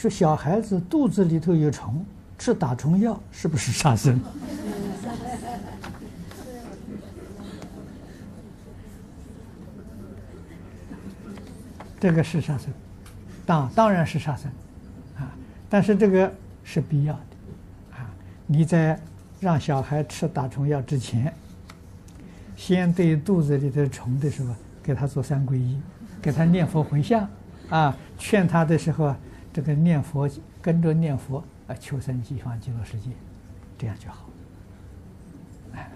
说小孩子肚子里头有虫，吃打虫药是不是杀生？这个是杀生，当当然是杀生，啊，但是这个是必要的，啊，你在让小孩吃打虫药之前，先对肚子里的虫的时候，给他做三皈依，给他念佛回向，啊，劝他的时候啊，这个念佛跟着念佛啊，求生西方极乐世界，这样就好，哎。